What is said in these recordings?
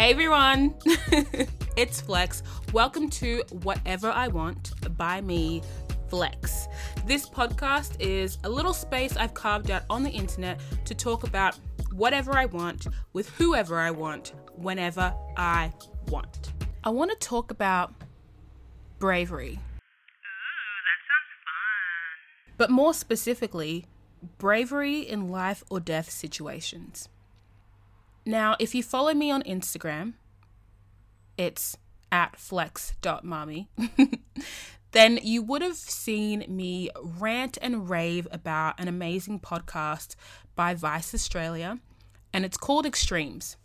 Hey everyone, it's Flex. Welcome to Whatever I Want by me, Flex. This podcast is a little space I've carved out on the internet to talk about whatever I want with whoever I want whenever I want. I want to talk about bravery. Ooh, that sounds fun. but more specifically, bravery in life or death situations. Now, if you follow me on Instagram, it's at flex.mami, then you would have seen me rant and rave about an amazing podcast by Vice Australia, and it's called Extremes.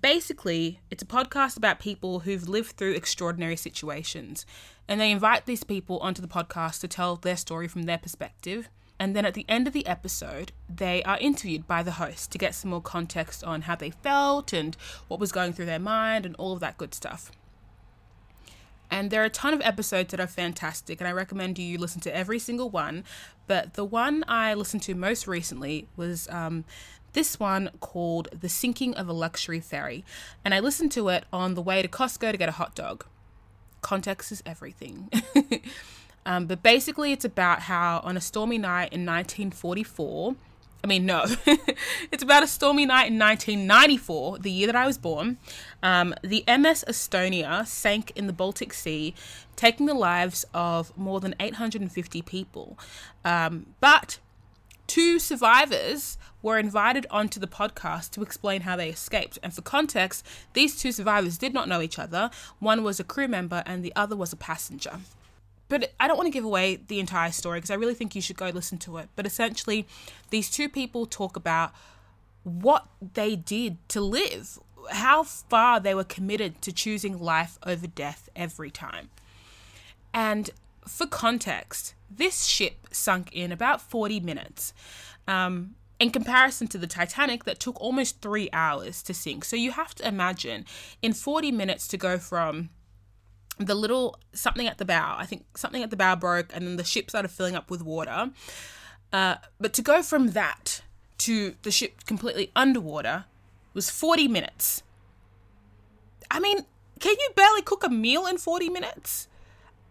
Basically, it's a podcast about people who've lived through extraordinary situations, and they invite these people onto the podcast to tell their story from their perspective. And then at the end of the episode, they are interviewed by the host to get some more context on how they felt and what was going through their mind and all of that good stuff. And there are a ton of episodes that are fantastic, and I recommend you listen to every single one. But the one I listened to most recently was um, this one called The Sinking of a Luxury Ferry. And I listened to it on the way to Costco to get a hot dog. Context is everything. um, but basically, it's about how on a stormy night in 1944, I mean, no, it's about a stormy night in 1994, the year that I was born. Um, the MS Estonia sank in the Baltic Sea, taking the lives of more than 850 people. Um, but two survivors were invited onto the podcast to explain how they escaped. And for context, these two survivors did not know each other. One was a crew member, and the other was a passenger but I don't want to give away the entire story because I really think you should go listen to it. But essentially, these two people talk about what they did to live, how far they were committed to choosing life over death every time. And for context, this ship sunk in about 40 minutes. Um, in comparison to the Titanic, that took almost three hours to sink. So you have to imagine in 40 minutes to go from the little something at the bow. I think something at the bow broke, and then the ship started filling up with water. Uh, but to go from that to the ship completely underwater was 40 minutes. I mean, can you barely cook a meal in 40 minutes?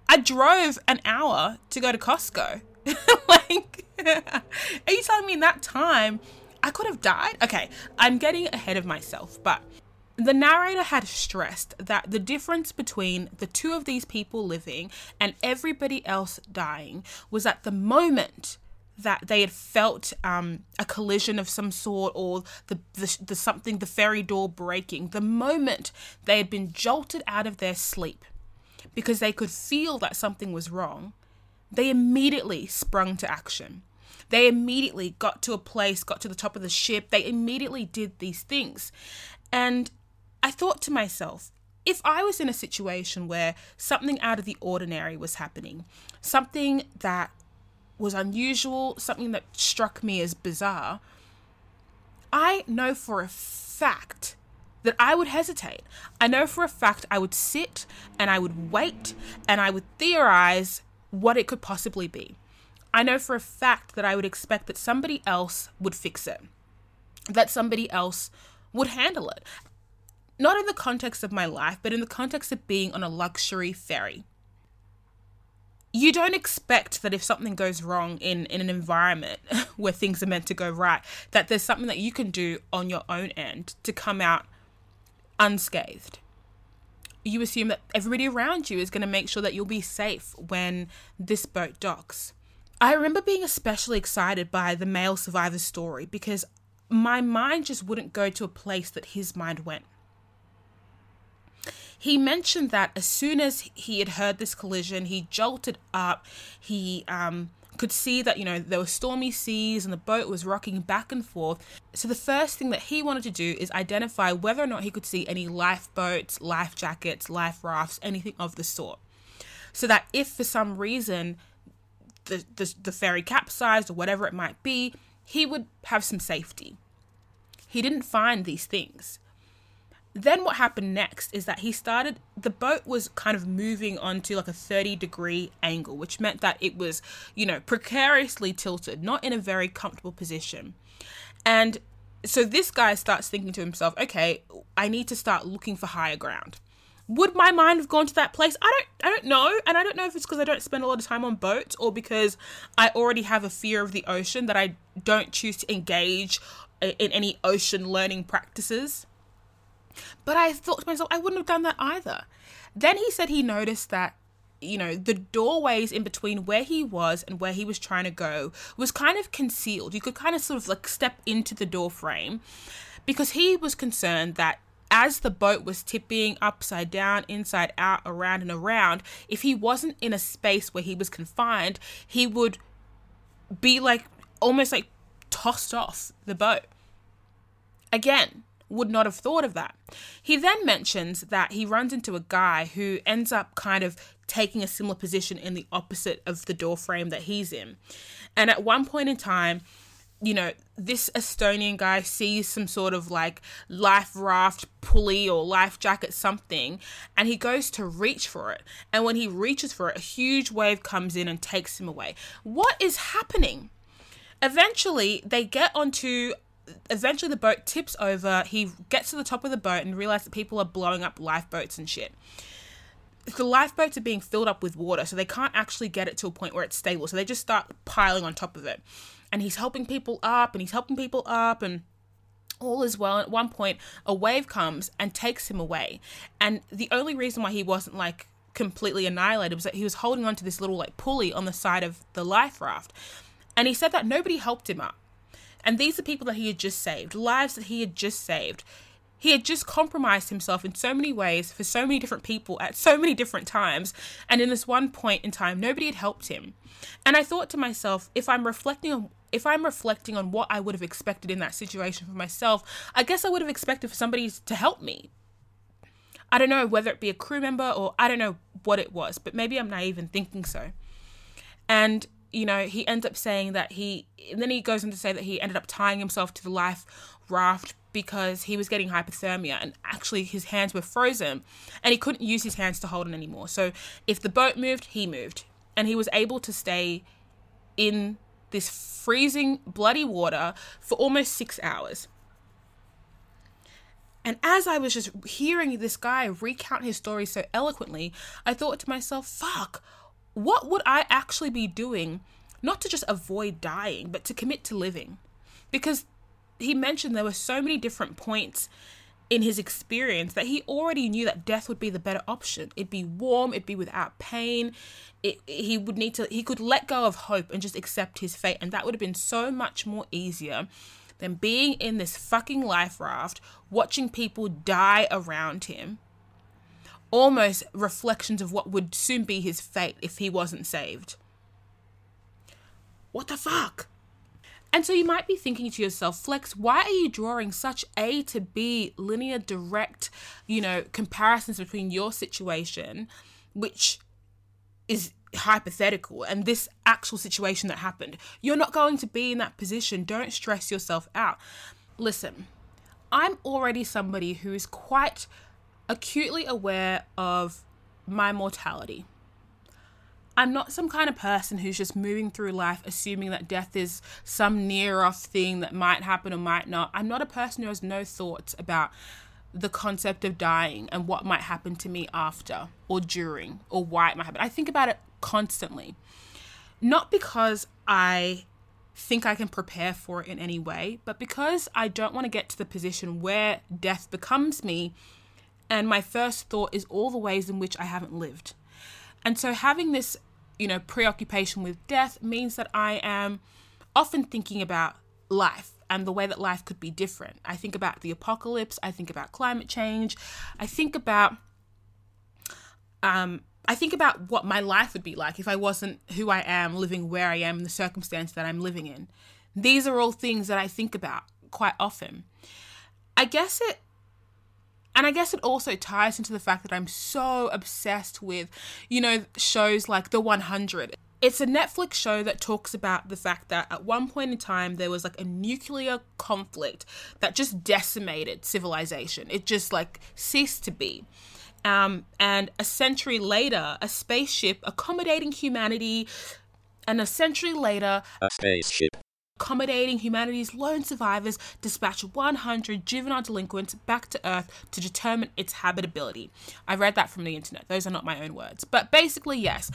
I drove an hour to go to Costco. like, are you telling me in that time I could have died? Okay, I'm getting ahead of myself, but the narrator had stressed that the difference between the two of these people living and everybody else dying was at the moment that they had felt um, a collision of some sort or the, the, the something the ferry door breaking the moment they had been jolted out of their sleep because they could feel that something was wrong they immediately sprung to action. They immediately got to a place got to the top of the ship. They immediately did these things. And I thought to myself, if I was in a situation where something out of the ordinary was happening, something that was unusual, something that struck me as bizarre, I know for a fact that I would hesitate. I know for a fact I would sit and I would wait and I would theorize what it could possibly be. I know for a fact that I would expect that somebody else would fix it, that somebody else would handle it not in the context of my life, but in the context of being on a luxury ferry. You don't expect that if something goes wrong in, in an environment where things are meant to go right, that there's something that you can do on your own end to come out unscathed. You assume that everybody around you is going to make sure that you'll be safe when this boat docks. I remember being especially excited by the male survivor's story because my mind just wouldn't go to a place that his mind went he mentioned that as soon as he had heard this collision, he jolted up. He um, could see that, you know, there were stormy seas and the boat was rocking back and forth. So the first thing that he wanted to do is identify whether or not he could see any lifeboats, life jackets, life rafts, anything of the sort. So that if for some reason the, the, the ferry capsized or whatever it might be, he would have some safety. He didn't find these things then what happened next is that he started the boat was kind of moving onto like a 30 degree angle which meant that it was you know precariously tilted not in a very comfortable position and so this guy starts thinking to himself, okay, I need to start looking for higher ground. Would my mind have gone to that place? I don't I don't know. And I don't know if it's because I don't spend a lot of time on boats or because I already have a fear of the ocean that I don't choose to engage in any ocean learning practices. But I thought to myself, I wouldn't have done that either. Then he said he noticed that you know, the doorways in between where he was and where he was trying to go was kind of concealed. You could kind of sort of like step into the door frame because he was concerned that as the boat was tipping upside down, inside out, around and around, if he wasn't in a space where he was confined, he would be like almost like tossed off the boat. Again, would not have thought of that. He then mentions that he runs into a guy who ends up kind of taking a similar position in the opposite of the door frame that he's in. And at one point in time, you know, this Estonian guy sees some sort of like life raft pulley or life jacket something, and he goes to reach for it. And when he reaches for it, a huge wave comes in and takes him away. What is happening? Eventually, they get onto eventually the boat tips over. He gets to the top of the boat and realizes that people are blowing up lifeboats and shit. The lifeboats are being filled up with water, so they can't actually get it to a point where it's stable. So they just start piling on top of it. And he's helping people up and he's helping people up and all is well. And at one point, a wave comes and takes him away. And the only reason why he wasn't like completely annihilated was that he was holding onto this little like pulley on the side of the life raft. And he said that nobody helped him up. And these are people that he had just saved, lives that he had just saved. He had just compromised himself in so many ways for so many different people at so many different times. And in this one point in time, nobody had helped him. And I thought to myself, if I'm reflecting on if I'm reflecting on what I would have expected in that situation for myself, I guess I would have expected for somebody to help me. I don't know whether it be a crew member or I don't know what it was, but maybe I'm naive in thinking so. And you know, he ends up saying that he, and then he goes on to say that he ended up tying himself to the life raft because he was getting hypothermia and actually his hands were frozen and he couldn't use his hands to hold it anymore. So if the boat moved, he moved. And he was able to stay in this freezing, bloody water for almost six hours. And as I was just hearing this guy recount his story so eloquently, I thought to myself, fuck, what would I actually be doing not to just avoid dying, but to commit to living? Because he mentioned there were so many different points in his experience that he already knew that death would be the better option. It'd be warm, it'd be without pain. It, he would need to he could let go of hope and just accept his fate and that would have been so much more easier than being in this fucking life raft watching people die around him almost reflections of what would soon be his fate if he wasn't saved. What the fuck? And so you might be thinking to yourself, Flex, why are you drawing such A to B linear direct, you know, comparisons between your situation, which is hypothetical, and this actual situation that happened? You're not going to be in that position. Don't stress yourself out. Listen, I'm already somebody who is quite acutely aware of my mortality. I'm not some kind of person who's just moving through life assuming that death is some near off thing that might happen or might not. I'm not a person who has no thoughts about the concept of dying and what might happen to me after or during or why it might happen. I think about it constantly. Not because I think I can prepare for it in any way, but because I don't want to get to the position where death becomes me and my first thought is all the ways in which I haven't lived. And so having this, you know, preoccupation with death means that I am often thinking about life and the way that life could be different. I think about the apocalypse, I think about climate change, I think about um I think about what my life would be like if I wasn't who I am, living where I am, in the circumstance that I'm living in. These are all things that I think about quite often. I guess it and I guess it also ties into the fact that I'm so obsessed with, you know, shows like The 100. It's a Netflix show that talks about the fact that at one point in time there was like a nuclear conflict that just decimated civilization. It just like ceased to be. Um, and a century later, a spaceship accommodating humanity, and a century later, a spaceship accommodating humanity's lone survivors dispatch 100 juvenile delinquents back to Earth to determine its habitability. I read that from the internet. Those are not my own words. But basically, yes.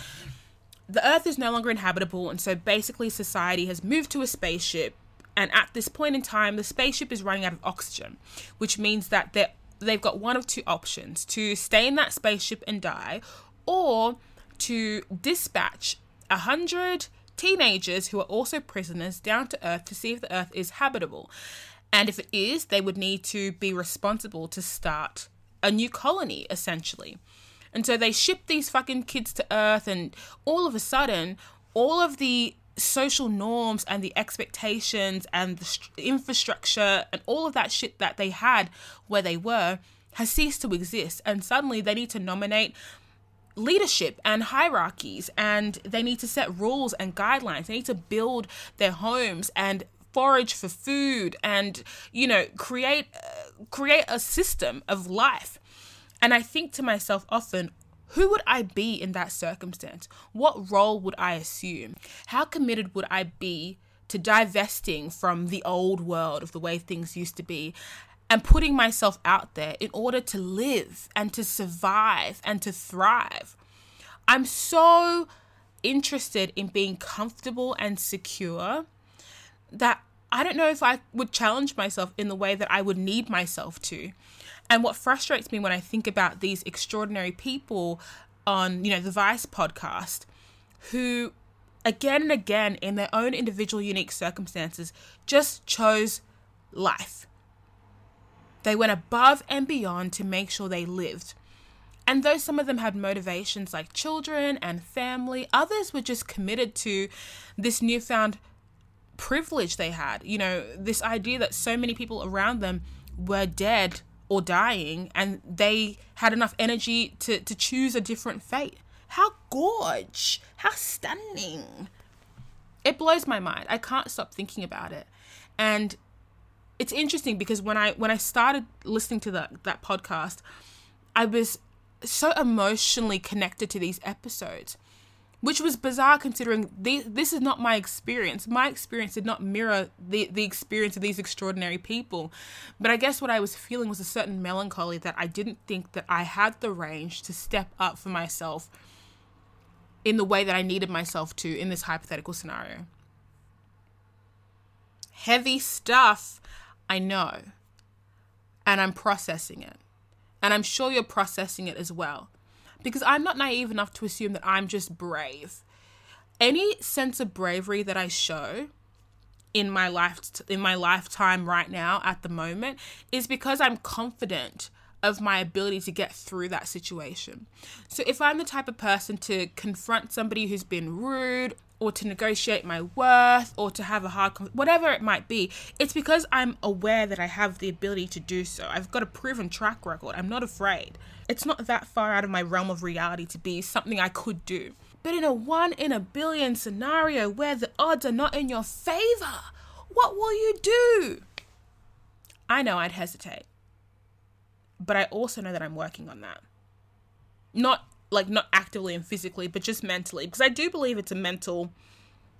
The Earth is no longer inhabitable, and so basically, society has moved to a spaceship. And at this point in time, the spaceship is running out of oxygen, which means that they're they've got one of two options to stay in that spaceship and die, or to dispatch a hundred teenagers who are also prisoners down to Earth to see if the Earth is habitable. And if it is, they would need to be responsible to start a new colony, essentially. And so they ship these fucking kids to Earth, and all of a sudden, all of the social norms and the expectations and the st- infrastructure and all of that shit that they had where they were has ceased to exist. And suddenly they need to nominate leadership and hierarchies and they need to set rules and guidelines. They need to build their homes and forage for food and you know create uh, create a system of life. And i think to myself often who would i be in that circumstance? What role would i assume? How committed would i be to divesting from the old world of the way things used to be and putting myself out there in order to live and to survive and to thrive. I'm so interested in being comfortable and secure that I don't know if I would challenge myself in the way that I would need myself to. And what frustrates me when I think about these extraordinary people on, you know, the Vice podcast who again and again in their own individual unique circumstances just chose life they went above and beyond to make sure they lived. And though some of them had motivations like children and family, others were just committed to this newfound privilege they had. You know, this idea that so many people around them were dead or dying and they had enough energy to, to choose a different fate. How gorge! How stunning! It blows my mind. I can't stop thinking about it. And it's interesting because when I when I started listening to that that podcast, I was so emotionally connected to these episodes, which was bizarre considering the, this is not my experience. My experience did not mirror the the experience of these extraordinary people, but I guess what I was feeling was a certain melancholy that I didn't think that I had the range to step up for myself in the way that I needed myself to in this hypothetical scenario. Heavy stuff. I know. And I'm processing it. And I'm sure you're processing it as well. Because I'm not naive enough to assume that I'm just brave. Any sense of bravery that I show in my life in my lifetime right now at the moment is because I'm confident of my ability to get through that situation. So if I'm the type of person to confront somebody who's been rude or to negotiate my worth or to have a hard whatever it might be it's because i'm aware that i have the ability to do so. I've got a proven track record. I'm not afraid. It's not that far out of my realm of reality to be something i could do. But in a one in a billion scenario where the odds are not in your favor what will you do? I know i'd hesitate but i also know that i'm working on that. Not like not actively and physically but just mentally because i do believe it's a mental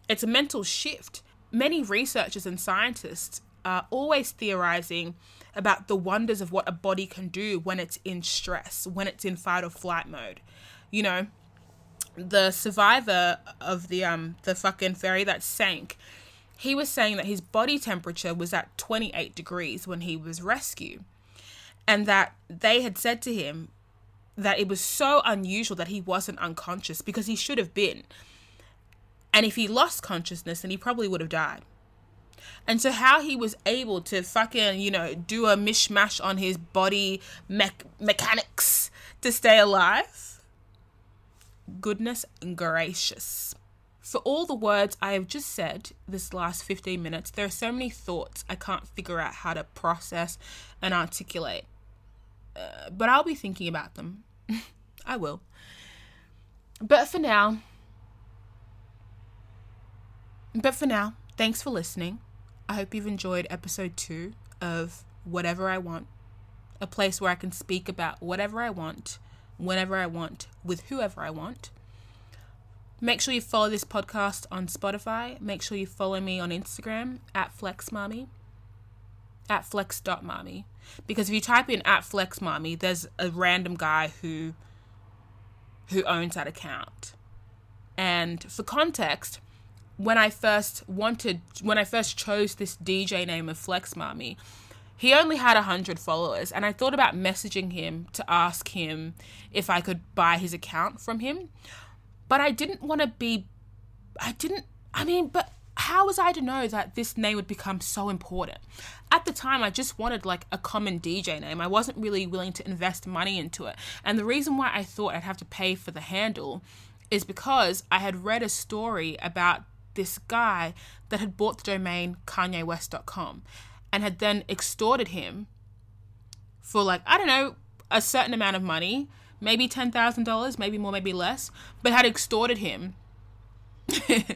it's a mental shift. Many researchers and scientists are always theorizing about the wonders of what a body can do when it's in stress when it's in fight or flight mode. You know the survivor of the um the fucking ferry that sank he was saying that his body temperature was at 28 degrees when he was rescued and that they had said to him that it was so unusual that he wasn't unconscious because he should have been. And if he lost consciousness, then he probably would have died. And so, how he was able to fucking, you know, do a mishmash on his body me- mechanics to stay alive? Goodness gracious. For all the words I have just said this last 15 minutes, there are so many thoughts I can't figure out how to process and articulate. Uh, but I'll be thinking about them. I will. But for now, but for now, thanks for listening. I hope you've enjoyed episode two of Whatever I Want, a place where I can speak about whatever I want, whenever I want, with whoever I want. Make sure you follow this podcast on Spotify. Make sure you follow me on Instagram at FlexMami, at flex.mami. Because if you type in at FlexMami, there's a random guy who who owns that account. And for context, when I first wanted, when I first chose this DJ name of Flex Mami, he only had 100 followers. And I thought about messaging him to ask him if I could buy his account from him. But I didn't want to be, I didn't, I mean, but how was I to know that this name would become so important? At the time, I just wanted like a common DJ name. I wasn't really willing to invest money into it. And the reason why I thought I'd have to pay for the handle is because I had read a story about this guy that had bought the domain KanyeWest.com and had then extorted him for like, I don't know, a certain amount of money, maybe $10,000, maybe more, maybe less, but had extorted him.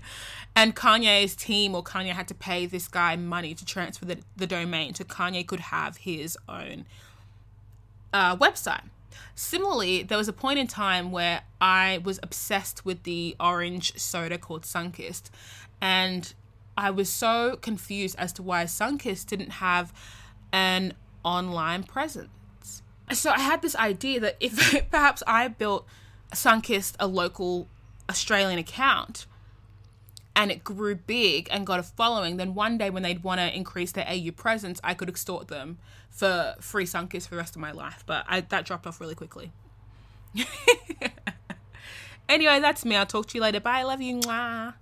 and Kanye's team or Kanye had to pay this guy money to transfer the, the domain so Kanye could have his own uh, website. Similarly, there was a point in time where I was obsessed with the orange soda called Sunkist, and I was so confused as to why Sunkist didn't have an online presence. So I had this idea that if perhaps I built Sunkist a local Australian account and it grew big and got a following, then one day when they'd want to increase their AU presence, I could extort them for free Sunkist for the rest of my life. But I, that dropped off really quickly. anyway, that's me. I'll talk to you later. Bye. I love you. Mwah.